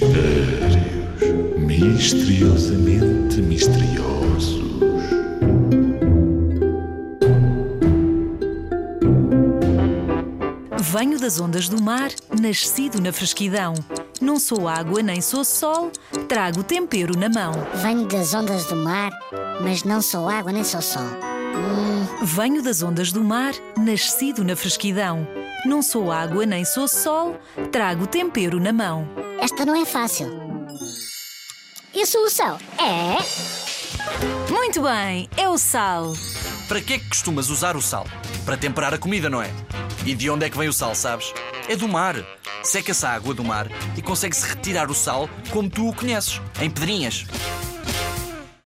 Mistérios misteriosamente misteriosos. Venho das ondas do mar, nascido na fresquidão. Não sou água nem sou sol, trago tempero na mão. Venho das ondas do mar, mas não sou água nem sou sol. Venho das ondas do mar, nascido na fresquidão. Não sou água nem sou sol, trago tempero na mão. Esta não é fácil. E a solução é. Muito bem, é o sal. Para que é que costumas usar o sal? Para temperar a comida, não é? E de onde é que vem o sal, sabes? É do mar. Seca-se a água do mar e consegue-se retirar o sal como tu o conheces, em pedrinhas.